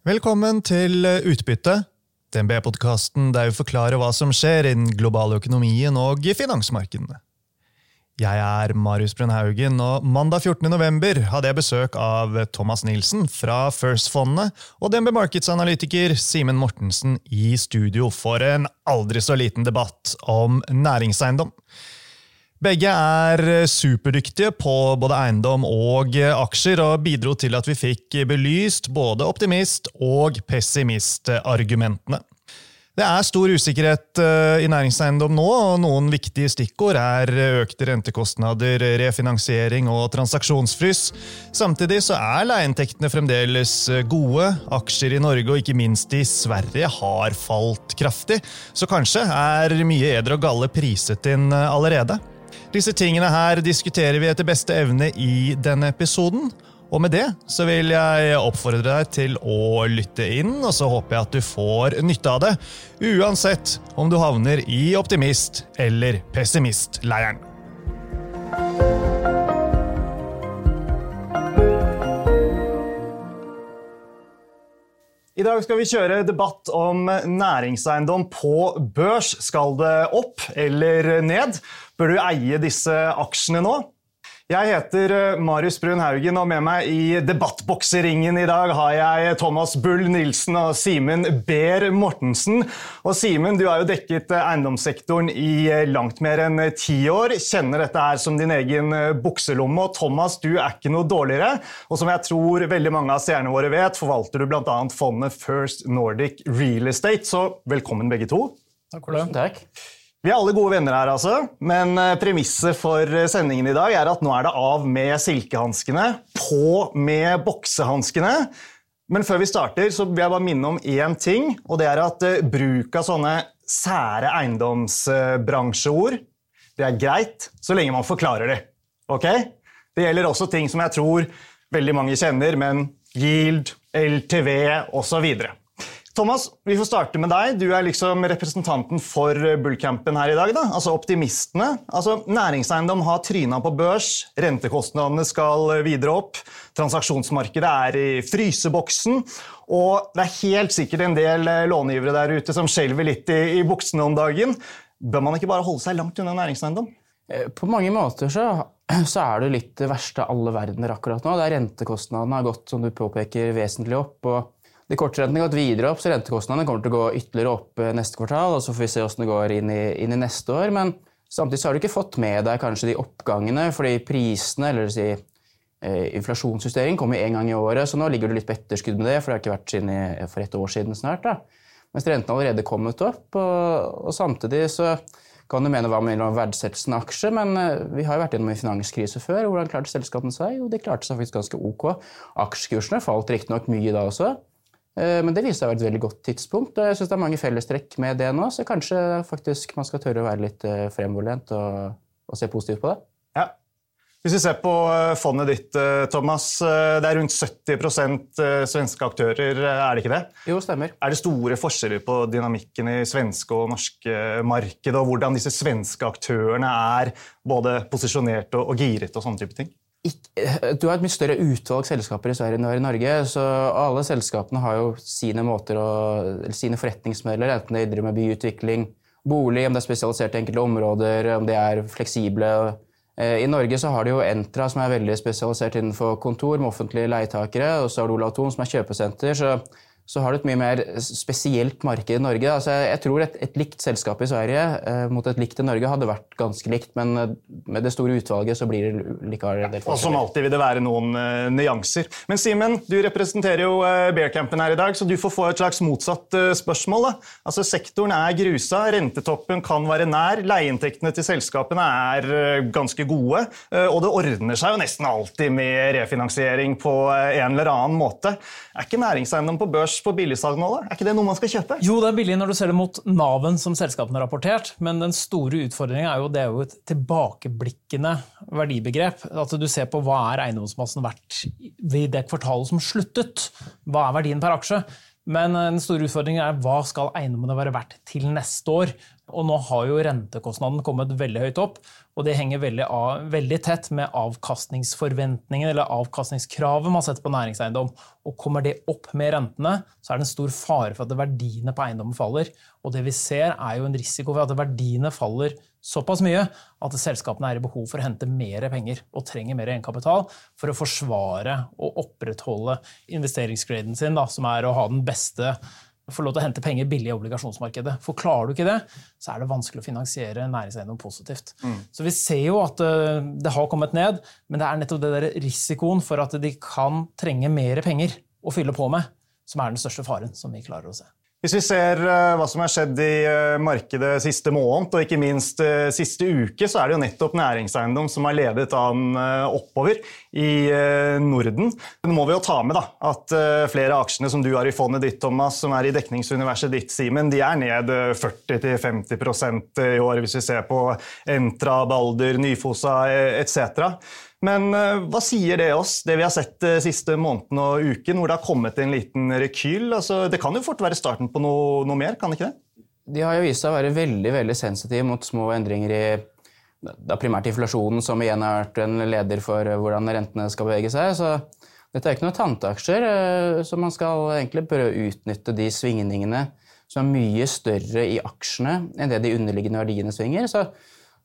Velkommen til Utbytte, DNB-podkasten der vi forklarer hva som skjer i den globale økonomien og i finansmarkedene. Jeg er Marius Brunhaugen, og mandag 14. november hadde jeg besøk av Thomas Nilsen fra First-fondet og DNB Markets-analytiker Simen Mortensen i studio for en aldri så liten debatt om næringseiendom. Begge er superdyktige på både eiendom og aksjer, og bidro til at vi fikk belyst både optimist- og pessimistargumentene. Det er stor usikkerhet i næringseiendom nå, og noen viktige stikkord er økte rentekostnader, refinansiering og transaksjonsfrys. Samtidig så er leieinntektene fremdeles gode, aksjer i Norge og ikke minst i Sverige har falt kraftig, så kanskje er mye eder og galle priset inn allerede. Disse tingene her diskuterer vi etter beste evne i denne episoden. Og med det så vil jeg oppfordre deg til å lytte inn, og så håper jeg at du får nytte av det, uansett om du havner i optimist- eller pessimistleiren. I dag skal vi kjøre debatt om næringseiendom på børs. Skal det opp eller ned? Bør du eie disse aksjene nå? Jeg heter Marius Brun Haugen, og med meg i debattbokseringen i dag har jeg Thomas Bull Nilsen og Simen Behr Mortensen. Og Simen, du har jo dekket eiendomssektoren i langt mer enn ti år. Kjenner dette her som din egen bukselomme. Og Thomas, du er ikke noe dårligere. Og som jeg tror veldig mange av seerne våre vet, forvalter du bl.a. fondet First Nordic Real Estate. Så velkommen begge to. Takk for det. Takk. Vi er alle gode venner her, altså. Men premisset for sendingen i dag er at nå er det av med silkehanskene, på med boksehanskene. Men før vi starter, så vil jeg bare minne om én ting, og det er at bruk av sånne sære eiendomsbransjeord det er greit så lenge man forklarer det. Ok? Det gjelder også ting som jeg tror veldig mange kjenner, men yield, LTV osv. Thomas, vi får starte med deg. Du er liksom representanten for bullcampen her i dag. da. Altså optimistene. Altså, Næringseiendom har tryna på børs, rentekostnadene skal videre opp, transaksjonsmarkedet er i fryseboksen, og det er helt sikkert en del långivere der ute som skjelver litt i, i buksene om dagen. Bør man ikke bare holde seg langt unna næringseiendom? På mange måter så, så er det litt det verste av alle verdener akkurat nå. Der rentekostnadene har gått som du påpeker, vesentlig opp. og de kortrentene gått videre opp, så rentekostnadene kommer til å gå ytterligere opp neste kvartal. og Så får vi se hvordan det går inn i, inn i neste år. Men samtidig har du ikke fått med deg kanskje de oppgangene, fordi prisene, eller si, eh, inflasjonsjustering, kommer en gang i året. Så nå ligger du litt på etterskudd med det, for det har ikke vært siden i, for et år siden snart. da. Mens rentene allerede kommet opp. Og, og samtidig så kan du mene hva med verdsettelsen av aksjer, men vi har jo vært gjennom en finanskrise før. Hvordan klarte selskapene seg? Jo, de klarte seg faktisk ganske ok. Aksjekursene falt riktignok mye da også. Men det viser seg å være et veldig godt tidspunkt. og jeg synes Det er mange fellestrekk med det nå, så kanskje faktisk man skal tørre å være litt fremoverlent og, og se positivt på det. Ja. Hvis vi ser på fondet ditt, Thomas. Det er rundt 70 svenske aktører, er det ikke det? Jo, stemmer. Er det store forskjeller på dynamikken i svenske og norske marked, og hvordan disse svenske aktørene er både posisjonert og, og giret og sånne type ting? Du har et mye større utvalg selskaper i Sverige enn du har i Norge. så Alle selskapene har jo sine måter å, sine forretningsmodeller, enten det driver med byutvikling, bolig, om det er spesialisert i enkelte områder, om det er fleksible. I Norge så har du jo Entra, som er veldig spesialisert innenfor kontor med offentlige leietakere, og så har du Olav Thon, som er kjøpesenter. så så har du et mye mer spesielt marked i Norge. Altså, jeg tror et, et likt selskap i Sverige eh, mot et likt i Norge hadde vært ganske likt, men med det store utvalget så blir det likevel en Og som alltid vil det være noen uh, nyanser. Men Simen, du representerer jo uh, Bearcampen her i dag, så du får få et slags motsatt uh, spørsmål. Da. Altså, Sektoren er grusa, rentetoppen kan være nær, leieinntektene til selskapene er ganske gode, og det ordner seg jo nesten alltid med refinansiering på en eller annen måte. Er ikke næringseiendom på børs på billigsalg nå, da? Er ikke det noe man skal kjøpe? Jo, det er billig når du ser det mot Naven som selskapene har rapportert, men den store utfordringen er jo det er jo et tilbakeblikkende verdibegrep. At du ser på hva er eiendomsmassen verdt i det kvartalet som sluttet. Hva er verdien per aksje? Men den store utfordringen er hva skal eiendommene være verdt til neste år? Og nå har jo rentekostnaden kommet veldig høyt opp, og det henger veldig, av, veldig tett med avkastningsforventningen eller avkastningskravet man setter på næringseiendom. Og kommer det opp med rentene, så er det en stor fare for at verdiene på eiendommen faller. Og det vi ser, er jo en risiko for at verdiene faller såpass mye at selskapene er i behov for å hente mer penger og trenger mer egenkapital for å forsvare og opprettholde investeringsgraden sin, da, som er å ha den beste få lov til å hente penger billig i obligasjonsmarkedet. For klarer du ikke det, så er det vanskelig å finansiere næringseiendom positivt. Mm. Så vi ser jo at eh, det har kommet ned, men det er nettopp det der risikoen for at de kan trenge mer penger å fylle på med, som er den største faren som vi klarer å se. Hvis vi ser eh, hva som har skjedd i eh, markedet siste måned, og ikke minst eh, siste uke, så er det jo nettopp næringseiendom som har ledet an oppover i Norden. Nå må vi jo ta med da, at flere av aksjene som du har i fondet ditt, Thomas, som er i dekningsuniverset ditt, Simen, de er ned 40-50% i år, hvis vi ser på Entra, Balder, Nyfosa etc. Men uh, hva sier det oss, det vi har sett de uh, siste måneden og uken, hvor det har kommet en liten rekyl? Altså, det kan jo fort være starten på noe, noe, mer, kan det ikke det? De har jo vist seg å være veldig veldig sensitive mot små endringer i da primært inflasjonen, som igjen har vært en leder for uh, hvordan rentene skal bevege seg. Så dette er ikke noen tanteaksjer, så man skal egentlig prøve å utnytte de svingningene som er mye større i aksjene enn det de underliggende verdiene svinger. Så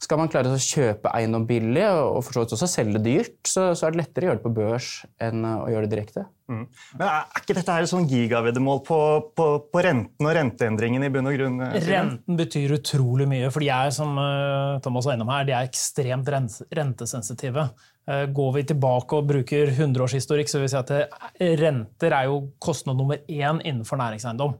skal man klare å kjøpe eiendom billig og for så vidt også selge dyrt, så, så, er det lettere å gjøre det på børs enn å gjøre det direkte. Mm. Men Er ikke dette her et sånn gigaveddemål på, på, på, renten og renteendringen? i bunn og grunn? Eh, renten betyr utrolig mye, for de er som eh, Thomas var innom her, de er ekstremt rentesensitive. Eh, går vi tilbake og bruker 100-årshistorikk, så vil vi si at renter er jo kostnad nummer én innenfor næringseiendom.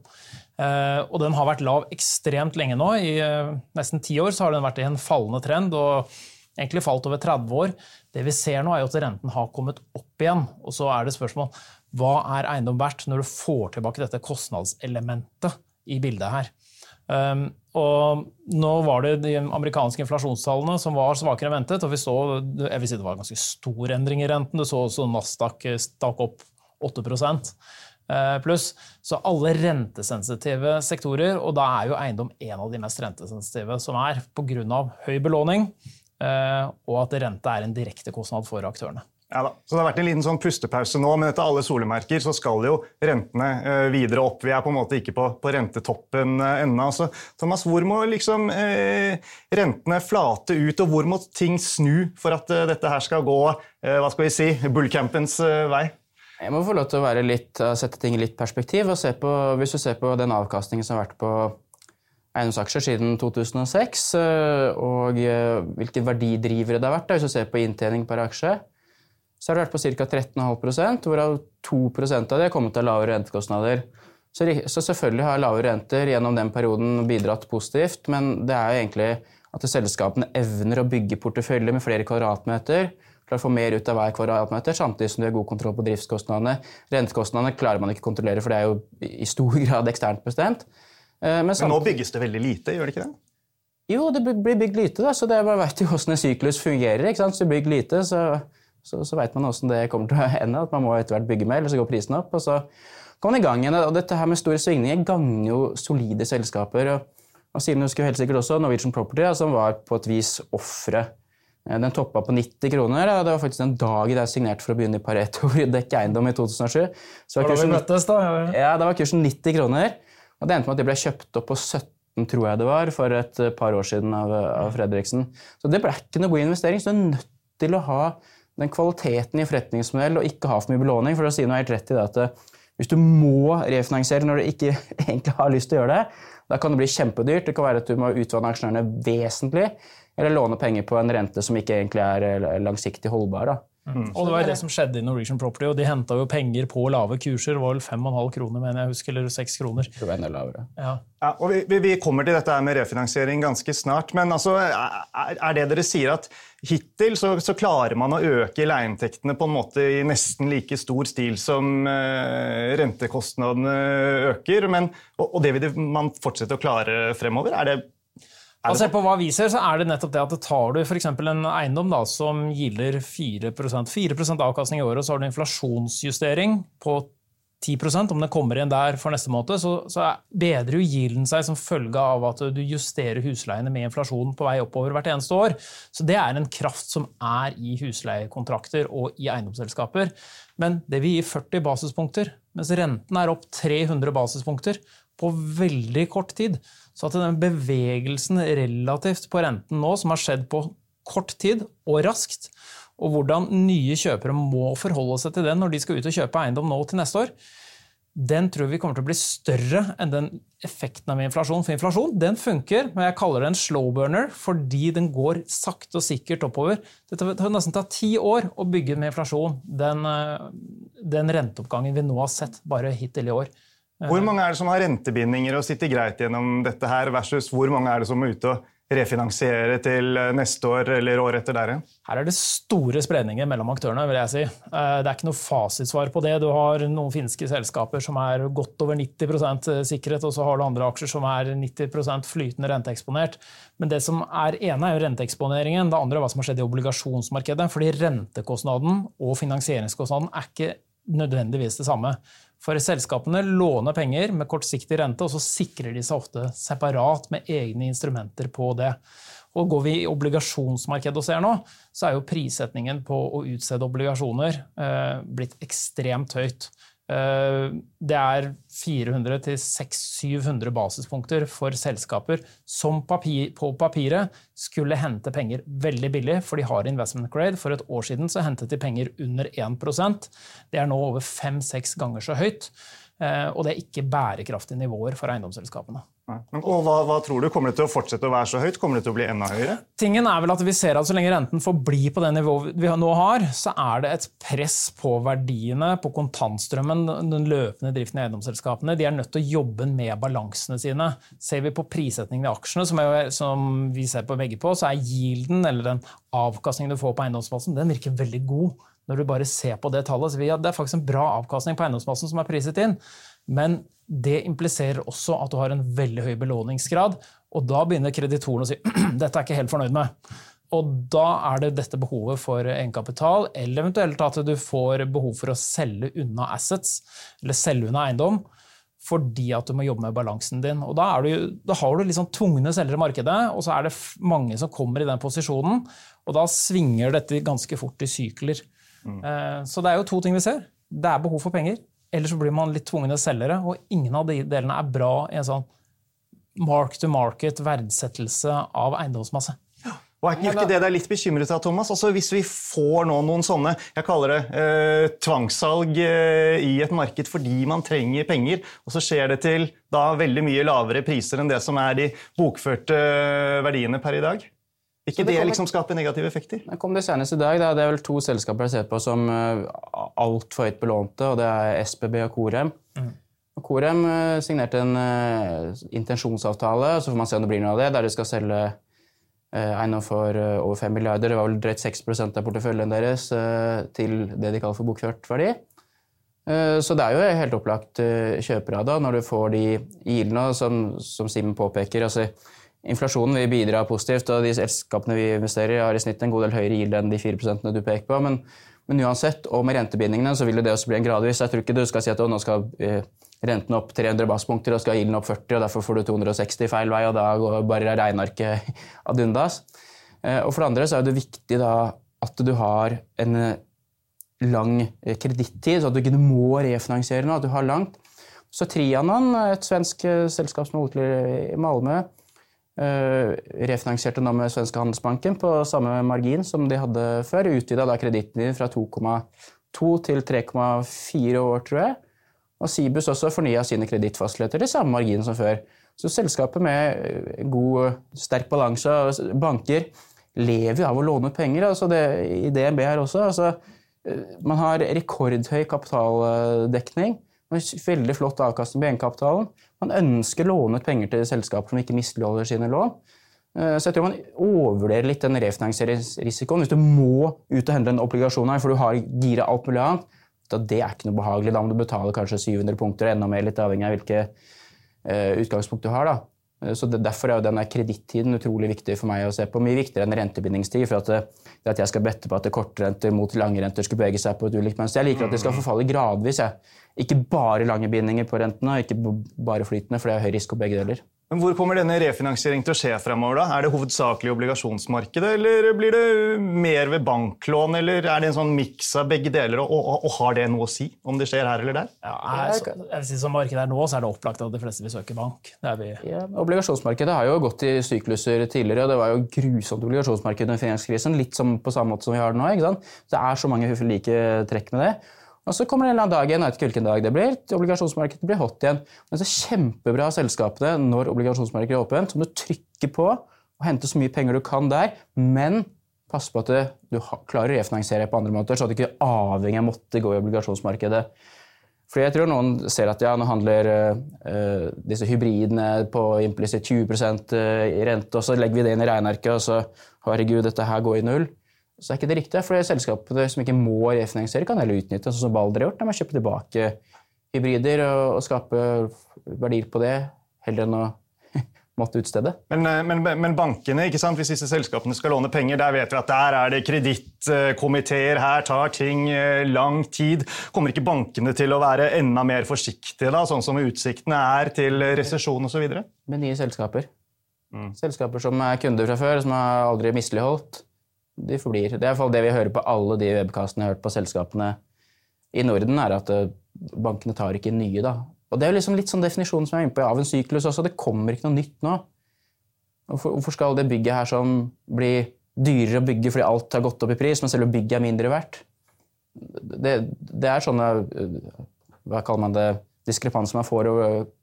Eh, og den har vært lav ekstremt lenge nå. I eh, nesten ti år så har den vært i en fallende trend og egentlig falt over 30 år. Det vi ser nå, er jo at renten har kommet opp igjen. Og så er det spørsmål hva er eiendom verdt når du får tilbake dette kostnadselementet i bildet her. Um, og nå var det de amerikanske inflasjonstallene som var svakere enn ventet. og vi så, jeg vil si Det var en ganske stor endring i renten. Du så også Nasdaq stakk opp 8 Eh, pluss. Så alle rentesensitive sektorer, og da er jo eiendom en av de mest rentesensitive som er, pga. høy belåning eh, og at rente er en direkte kostnad for aktørene. Ja da. Så Det har vært en liten sånn pustepause nå, men etter alle solemerker så skal jo rentene eh, videre opp. Vi er på en måte ikke på, på rentetoppen eh, ennå. Så Thomas, hvor må liksom eh, rentene flate ut, og hvor må ting snu for at eh, dette her skal gå hva skal vi si, bullcampens vei? Jeg må få lov til å litt, sette ting i litt perspektiv. og på, Hvis du ser på den avkastningen som har vært på eiendomsaksjer siden 2006, eh, og eh, hvilke verdidrivere det har vært, hvis du ser på inntjening per aksje, så har det vært på ca. 13,5% hvorav 2 av det har kommet av lavere rentekostnader. Så, så selvfølgelig har lavere renter gjennom den perioden bidratt positivt, men det er jo egentlig at selskapene evner å bygge portefølje med flere kvadratmeter klarer å få mer ut av hver kvadratmeter, samtidig som du har god kontroll på driftskostnadene. Rentekostnadene klarer man ikke å kontrollere, for det er jo i stor grad eksternt bestemt. Eh, men, Men nå bygges det veldig lite, gjør det ikke det? Jo, det blir bygd lite, da, så det er bare vet jo hvordan en syklus fungerer. ikke sant? Så bygger lite, så, så, så vet man hvordan det kommer til å ende. At man må etter hvert bygge mer, eller så går prisen opp. og så kommer man i gang igjen. Og dette her med store svingninger gagner jo solide selskaper. og, og Simen husker helt sikkert også Norwegian Property, som var på et vis offeret Eh, den toppa på 90 kroner. Det var faktisk den dagen jeg signerte for å begynne i Pareto i å dekke eiendom i 2007. Så var kursen, møttes, da? Ja, da var kursen 90 kroner. Og det endte med at de ble kjøpt opp på 17 tror jeg det var, for et par år siden av, av Fredriksen. Så det ble ikke noe god investering. Så du er nødt til å ha den kvaliteten i forretningsmodell og ikke ha for mye belåning. For å si noe helt rett i det at eh, hvis du må refinansiere når du ikke egentlig har lyst til å gjøre det, da kan det bli kjempedyrt. Det kan være at du må utvanne aksjonærene vesentlig eller låne penger på en rente som ikke egentlig er eh, langsiktig holdbar. Da. Mm. Og Det var det som skjedde i Norwegian Property, og de henta jo penger på lave kurser. Det var vel 5,5 kroner, mener jeg husker, eller 6 kroner. Det. Ja. Ja, og vi, vi, kommer til dette med refinansiering ganske snart. Men altså, er, er det dere sier at hittil så, så, klarer man å øke leieinntektene på en måte i nesten like stor stil som uh, rentekostnadene øker, men, og, og det vil man fortsette å klare fremover? Er det Basert på hva vi ser, så er det nettopp det at det tar du f.eks. en eiendom da, som gilder 4% 4% avkastning i året, og så har du inflasjonsjustering på 10% om det kommer igjen der for neste måned, så, så bedrer jo gilden seg som følge av at du justerer husleiene med inflasjon på vei oppover hvert eneste år. Så det er en kraft som er i husleiekontrakter og i eiendomsselskaper. Men det vil gi 40 basispunkter, mens renten er opp 300 basispunkter på veldig kort tid. Så at den bevegelsen relativt på renten nå, som har skjedd på kort tid og raskt, og hvordan nye kjøpere må forholde seg til den når de skal ut og kjøpe eiendom nå til neste år, den tror vi kommer til å bli større enn den effekten av inflasjon. For inflasjon den funker, men jeg kaller det en slow burner fordi den går sakte og sikkert oppover. Det tar nesten ta ti år å bygge med inflasjon, den, eh, den renteoppgangen vi nå har sett bare hittil i år. Hvor mange er det som har rentebindinger og sitter greit gjennom dette her, versus hvor mange er det som er ute og refinansiere til eh, neste år eller året etter der igjen? Her er det store spredninger mellom aktørene. vil jeg si. Eh, det er ikke noe fasitsvar på det. Du har noen finske selskaper som er godt over 90% sikkerhet, og så har du andre aksjer som er 90% flytende renteeksponert. Men det som er ene er jo renteeksponeringen, det andre er hva som har skjedd i obligasjonsmarkedet. fordi rentekostnaden og finansieringskostnaden er ikke nødvendigvis det samme. For selskapene låner penger med kortsiktig rente, og så sikrer de seg ofte separat med egne instrumenter på det. Og Går vi i obligasjonsmarkedet og ser nå, så er jo prissetningen på å utstede obligasjoner eh, blitt ekstremt høyt. Eh, det er 400-600-700 basispunkter for selskaper som papir, på papiret skulle hente penger veldig billig, for de har investment grade. For et år siden så hentet de penger under 1% Det er nå over fem-seks ganger så høyt. Eh, og det er ikke bærekraftige nivåer for eiendomsselskapene. Og hva, hva, tror du? Kommer det til å fortsette å være så høyt? Kommer det til å bli enda høyere? Tingen er vel at vi ser at Så lenge renten får bli på det nivået vi nå har, så er det et press på verdiene, på kontantstrømmen, den løpende driften i eiendomsselskapene. De er nødt til å jobbe med balansene sine. Ser vi på prissetningen i aksjene, som, er, som vi ser på begge på, så er yielden, eller den avkastningen du får på eiendomsmassen, den virker veldig god. Når du bare ser på det tallet, så vi, ja, det er faktisk en bra avkastning på eiendomsmassen som er priset inn. Men det impliserer også at du har en veldig høy belåningsgrad. Og da begynner kreditoren å si dette er jeg ikke helt fornøyd med. Og da er det dette behovet for egenkapital, eller eventuelt at du får behov for å selge unna assets, eller selge unna eiendom, fordi at du må jobbe med balansen din. Og da, du, da har du liksom tvungne selgere i markedet, og så er det mange som kommer i den posisjonen. Og da svinger dette ganske fort i sykler. Mm. Eh, så det er jo to ting vi ser. Det er behov for penger, eller så blir man litt tvungen til å selge det. og ingen av de delene er bra i en sånn mark to market verdsettelse av eiendomsmasse. Og er ikke det deg litt bekymret av, Thomas? Altså, hvis vi får nå noen sånne jeg kaller det, eh, tvangssalg eh, i et marked fordi man trenger penger, og så skjer det til da veldig mye lavere priser enn det som er de bokførte verdiene per i dag? Ikke det, det liksom skaper negative effekter? Det kom det senest i dag. Det er vel to selskaper jeg ser på som uh, altfor høyt belånte, og det er SBB og Korem. Mm. Korem uh, signerte en uh, intensjonsavtale, så får man se om det blir noe av det, der de skal selge eiendom for over 5 milliarder. Det var vel drøyt 6 av porteføljen deres til det de kaller for bokført verdi. Så det er jo helt opplagt kjøpere av det, når du får de gildene, som, som Simen påpeker. altså Inflasjonen vil bidra positivt, og de selskapene vi investerer i, har i snitt en god del høyere gild enn de 4% du peker på. Men, men, uansett, og med rentebindingene, så vil det også bli en gradvis. Jeg tror ikke du skal si at nå skal eh, renten opp 300 basspunkter og skal gilden opp 40, og derfor får du 260 feil vei, og da går bare regnearket ad undas. Eh, og for det andre så er det viktig da at du har en eh, lang kredittid, så at du ikke må refinansiere noe, at du har langt. Så Trianon, et svensk selskap som til i Malmö, refinansierte nå med svenske Handelsbanken på samme margin som de hadde før. Utvida kreditten din fra 2,2 til 3,4 år, tror jeg. Og Cibus også fornya sine kredittfasiliteter til samme margin som før. Så selskapet med eh, god, sterk balanse og banker lever jo av å låne penger. Altså det, I DNB her også. Altså, eh, man har rekordhøy kapitaldekning. Veldig flott avkastning på egenkapitalen. Man ønsker å låne ut penger til selskaper som ikke misligholder sine lån. Eh, så jeg tror man overvurderer litt den refinansieringsrisikoen. Hvis du må ut og hente en obligasjon her, for du har gira alt mulig annet, da det er ikke noe behagelig. Da må du betale kanskje 700 punkter, enda mer, litt avhengig av hvilke uh, utgangspunkt du har. da. Eh, så det, Derfor er jo denne kredittiden utrolig viktig for meg å se på. Mye viktigere enn rentebindingstid. for at det, det at jeg skal bette på at kortrenter mot langrenter skal bevege seg på et ulikt mønster. Jeg liker at det skal forfalle gradvis. Jeg. Ikke bare lange bindinger på rentene, og ikke bare flytende, for det er høy risiko begge deler. Men Hvor kommer denne refinansieringen til å skje fremover? da? Er det hovedsakelig obligasjonsmarkedet, eller blir det mer ved banklån, eller er det en sånn miks av begge deler, og, og, og, har det noe å si om det skjer her eller der? Ja, jeg, jeg vil si Som markedet er nå, så er det opplagt at de fleste vil søke bank. Vi... Ja, obligasjonsmarkedet har jo gått i sykluser tidligere, og det var jo grusomt obligasjonsmarked under finanskrisen. Litt som på samme måte som vi har det nå. ikke sant? Det er så mange like trekk med det. Og Så kommer det en eller annen dag igjen, jeg vet dag det blir, obligasjonsmarkedet blir hot igjen. Men er kjempebra selskapene når obligasjonsmarkedet er åpent, som du trykker på og henter så mye penger du kan der, men pass på at du klarer å refinansiere på andre måter, så at du ikke avhengig av måtte gå i obligasjonsmarkedet. Fordi jeg tror noen ser at ja, nå handler uh, disse hybridene på implisitt 20 eh, i rente, og så legger vi det inn i regnearket, og så herregud, dette her går i null så er ikke det riktig. For selskapene som ikke må refinansiere, kan heller utnytte, sånn som Balder har gjort. De har kjøpt tilbake hybrider og, og skape verdier på det, heller enn å måtte utstede. Men, eh, men, men, bankene, ikke sant? hvis disse selskapene skal låne penger, der vet vi at der er det kredittkomiteer, her tar ting eh, lang tid. Kommer ikke bankene til å være enda mer forsiktige, da, sånn som utsiktene er til resesjon osv.? Med nye selskaper. Mm. Selskaper som er kunder fra før, som har aldri misligholdt de forblir. Det er fall det vi hører på alle de webkastene jeg har hørt på selskapene i Norden, er at eh, bankene tar ikke nye. da. Og Det er jo liksom litt sånn definisjonen som jeg er inne på av en syklus også. Det kommer ikke noe nytt nå. Hvorfor skal det bygget her sånn bli dyrere å bygge fordi alt har gått opp i pris, men selve bygget er mindre verdt? Det, det er sånne eh, hva kaller man det, diskrepanser man får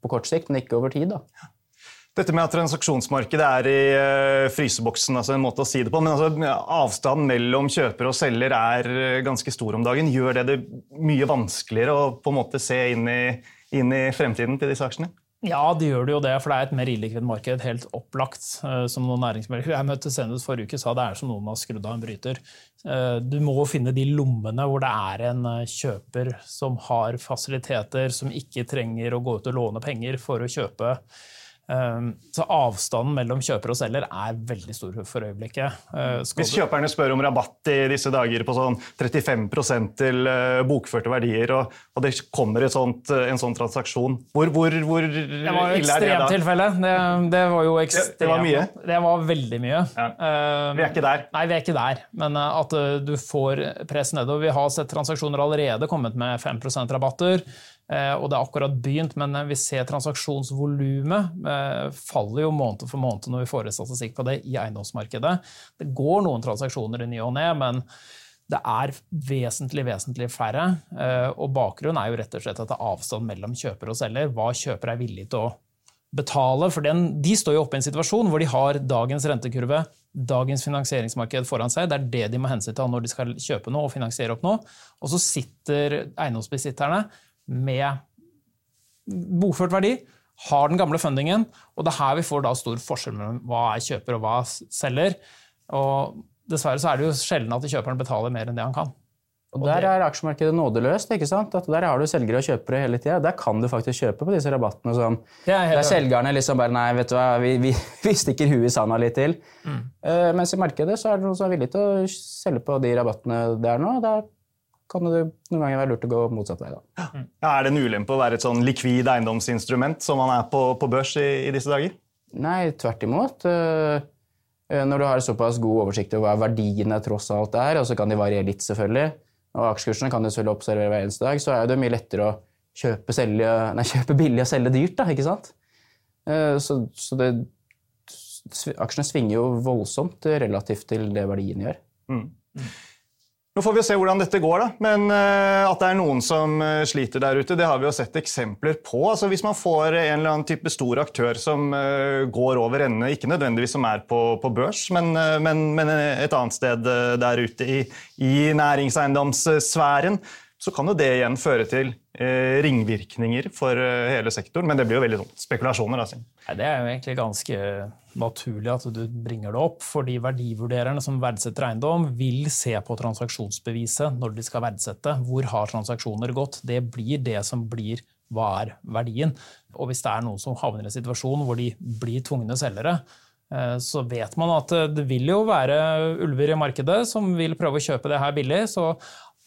på kort sikt, men ikke over tid. da. Dette med at transaksjonsmarkedet er i uh, fryseboksen, altså en måte å si det på. Men altså, avstanden mellom kjøper og selger er uh, ganske stor om dagen. Gjør det det mye vanskeligere å på en måte se inn i, inn i fremtiden til disse aksjene? Ja, det gjør det jo det, for det er et mer illikvidt marked. Helt opplagt. Uh, som noen næringsmelkere jeg møtte senest forrige uke sa, det er som noen har skrudd av en bryter. Du må finne de lommene hvor det er en kjøper som har fasiliteter, som ikke trenger å gå ut og låne penger for å kjøpe så avstanden mellom kjøper og selger er veldig stor for øyeblikket. Skal Hvis kjøperne spør om rabatt i disse dager på sånn 35% til eh, bokførte verdier, og, det kommer sånt, eh, en sånn transaksjon, hvor, hvor, hvor det var jo ekstremtilfelle. Det, det var jo ekstremt. Det, var mye? Det var veldig mye. Ja. Vi er ikke der? Nei, vi er ikke der. Men at du får press nedover. Vi har sett transaksjoner allerede kommet med 5% rabatter. Eh, og det er akkurat begynt, men eh, vi ser transaksjonsvolumet eh, faller jo måned for måned når vi får statistikk på det i eiendomsmarkedet. Det går noen transaksjoner i ny og ne, men det er vesentlig vesentlig færre. Og bakgrunnen er jo rett og slett at det er avstand mellom kjøper og selger. Hva kjøper er villig til å betale. For den, de står jo oppe i en situasjon hvor de har dagens rentekurve, dagens finansieringsmarked foran seg. Det er det de må hensyn til når de skal kjøpe noe og finansiere opp noe. Og så sitter eiendomsbesitterne med bokført verdi, har den gamle fundingen, og det er her vi får da stor forskjell mellom hva er kjøper og hva er selger. Og dessverre så er det jo sjelden at kjøperen betaler mer enn det han kan. Og Der er aksjemarkedet nådeløst. ikke sant? At Der har du selgere og kjøpere hele tida. Der kan du faktisk kjøpe på disse rabattene. Som, der selgerne liksom bare Nei, vet du hva, vi, vi, vi stikker huet i sanda litt til. Mm. Uh, mens i markedet så er det noen som er villig til å selge på de rabattene det er nå. Der kan det noen ganger være lurt å gå motsatt vei. Da. Ja, er det en ulempe å være et sånn likvid eiendomsinstrument som man er på, på børs i, i, disse dager? Nei, tvert imot. Eh, eh, når du har såpass god oversikt over hva verdiene tross alt er, og så kan de variere litt, selvfølgelig, og aksjekursene kan du selvfølgelig observere hver eneste dag, så er det mye lettere å kjøpe, selge, nei, kjøpe billig og selge dyrt. Da, ikke sant? Eh, så, så det, aksjene svinger jo voldsomt relativt til det verdiene gjør. Mm. Nå får vi se hvordan dette går, da. men uh, at det er noen som uh, sliter der ute, det har vi jo sett eksempler på. Altså, hvis man får en eller annen type stor aktør som uh, går over ende, ikke nødvendigvis som er på, på børs, men, men, men, et annet sted der ute i, i næringseiendomssfæren, så kan jo det igjen føre til eh, ringvirkninger for eh, hele sektoren. Men det blir jo veldig sånn spekulasjoner. Altså. Nei, det er jo egentlig ganske naturlig at du bringer det opp. fordi verdivurdererne som verdsetter eiendom, vil se på transaksjonsbeviset når de skal verdsette. Hvor har transaksjoner gått? Det blir det som blir hva er verdien. Og hvis det er noen som havner i en situasjon hvor de blir tvungne selgere, eh, så vet man at det vil jo være ulver i markedet som vil prøve å kjøpe det her billig. Så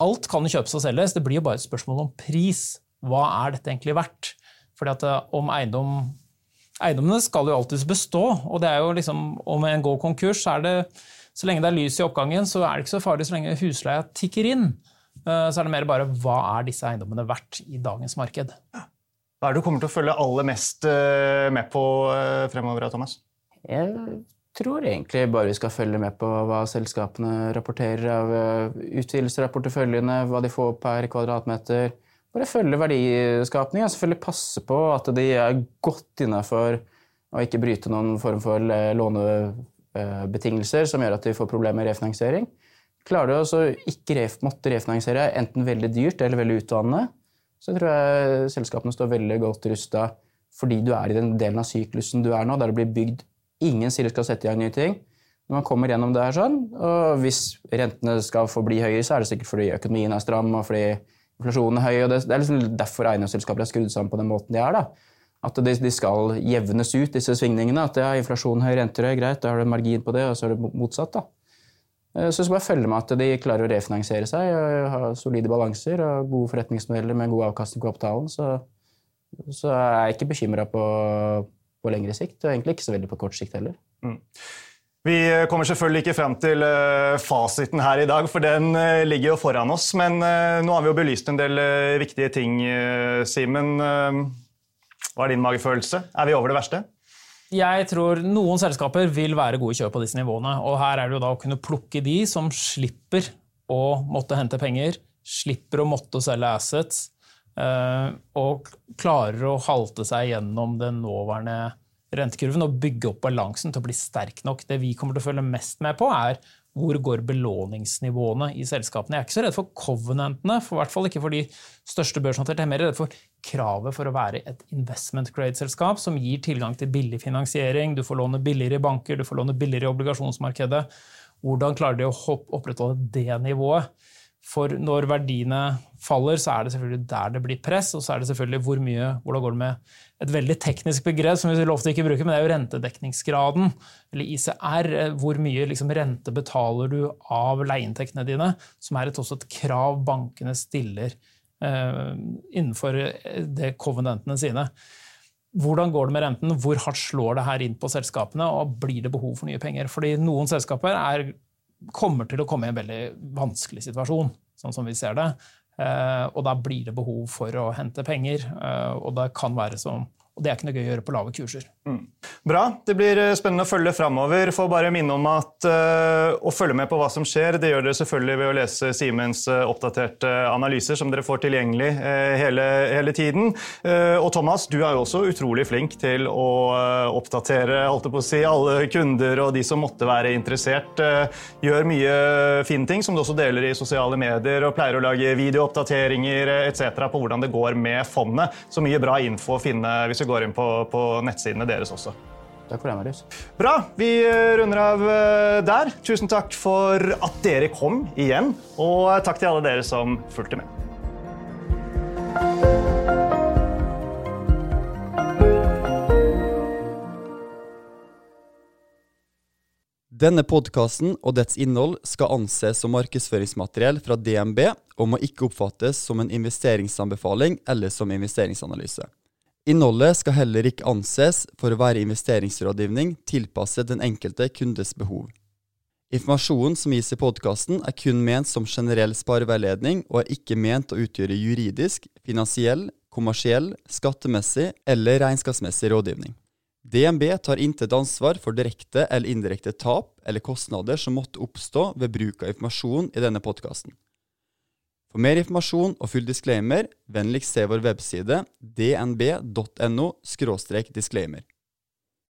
alt kan kjøpes og selges. Det blir jo bare et spørsmål om pris. Hva er dette egentlig verdt? Fordi at eh, om eiendom Eiendommene skal jo alltids bestå, og det er jo liksom, om en går konkurs, så er det så lenge det er lys i oppgangen, så er det ikke så farlig så lenge husleia tikker inn. Eh, så er det mer bare hva er disse eiendommene verdt i dagens marked. Hva er det du kommer til å følge aller mest eh, med på fremover, Thomas? Jeg tror egentlig bare vi skal følge med på hva selskapene rapporterer av utvidelser av porteføljene, hva de får per kvadratmeter bare følge verdiskapningen. Selvfølgelig passe på at de er godt innafor å ikke bryte noen form for lånebetingelser som gjør at de får problemer med refinansiering. Klarer du å ikke ref, måtte refinansiere enten veldig dyrt eller veldig utdannende, så tror jeg selskapene står veldig godt rusta fordi du er i den delen av syklusen du er nå, der det blir bygd Ingen sier de skal sette i gang nye ting. Når man kommer gjennom det her sånn, og hvis rentene skal få bli høye, så er det sikkert fordi økonomien er stram og fordi inflasjonen er høy. og Det, det er liksom derfor eiendomsselskaper er skrudd sammen på den måten de er. da. At de, de, skal jevnes ut, disse svingningene. At ja, inflasjon, høy renter er greit, da har du margin på det, og så er det motsatt. da. Eh, så skal bare følge med at de klarer å refinansiere seg, og ha solide balanser og gode forretningsmodeller med god avkastning på kapitalen. Så, så er jeg ikke bekymra på, på, lengre sikt, og egentlig ikke så veldig på kort sikt heller. Mm. Vi kommer selvfølgelig ikke frem til uh, fasiten her i dag, for den uh, ligger jo foran oss. Men uh, nå har vi jo belyst en del viktige ting, Simen. hva er din magefølelse? Er vi over det verste? Jeg tror noen selskaper vil være gode kjøp på disse nivåene. og Her er det jo da å kunne plukke de som slipper å måtte hente penger, slipper å måtte selge assets, og klarer å halte seg gjennom den nåværende rentekurven og bygge opp balansen til å bli sterk nok. Det vi kommer til å følge mest med på, er hvor går belåningsnivåene i selskapene. Jeg er ikke så redd for covenantene, for hvert fall ikke for de største børsnoterte. Jeg er mer redd for kravet for å være et investment grade-selskap som gir tilgang til billig finansiering. Du får låne billigere i banker, du får låne billigere i obligasjonsmarkedet. Hvordan klarer de å opprettholde det nivået? For når verdiene faller, så er det selvfølgelig der det blir press. Og så er det selvfølgelig hvor mye, hvordan går det med et veldig teknisk begrep som vi ofte ikke bruker, men det er jo rentedekningsgraden, eller ICR. Hvor mye liksom, rente betaler du av leieinntektene dine, som er et, også et krav bankene stiller eh, innenfor det covenantene sine. Hvordan går det med renten? Hvor hardt slår det her inn på selskapene? Og blir det behov for nye penger? Fordi noen selskaper er kommer til å komme i en veldig vanskelig situasjon, sånn som vi ser det. Eh, og da blir det behov for å hente penger, eh, og det kan være som og det er ikke noe gøy å gjøre på lave kurser. Mm. Bra. Det blir eh, spennende å følge framover. Får bare minne om at uh, å følge med på hva som skjer, det gjør dere selvfølgelig ved å lese Siemens uh, oppdaterte analyser, som dere får tilgjengelig uh, hele, hele, tiden. og Thomas, du er jo også utrolig flink til å oppdatere holdt på å si, alle kunder og de som måtte være interessert. gjør mye fine ting, som du også deler i sosiale medier, og pleier å lage videooppdateringer etc. på hvordan det går med fondet. Så mye bra info å finne hvis du går inn på, på nettsidene deres også. Takk for det, Marius. Bra. Vi runder av eh, der. Tusen takk for at dere kom igjen, og takk til alle dere som fulgte med. Denne podkasten og dets innhold skal anses som markedsføringsmateriell fra DNB og må ikke oppfattes som en investeringsanbefaling eller som investeringsanalyse. Innholdet skal heller ikke anses for å være investeringsrådgivning tilpasset den enkelte kundes behov. Informasjonen som gis i podkasten er kun ment som generell spareveiledning og er ikke ment å utgjøre juridisk, finansiell, kommersiell, skattemessig eller regnskapsmessig rådgivning. DNB tar intet ansvar for direkte eller indirekte tap eller kostnader som måtte oppstå ved bruk av informasjon i denne podkasten. For mer informasjon og full disclaimer, vennligst se vår webside dnb.no – disclaimer.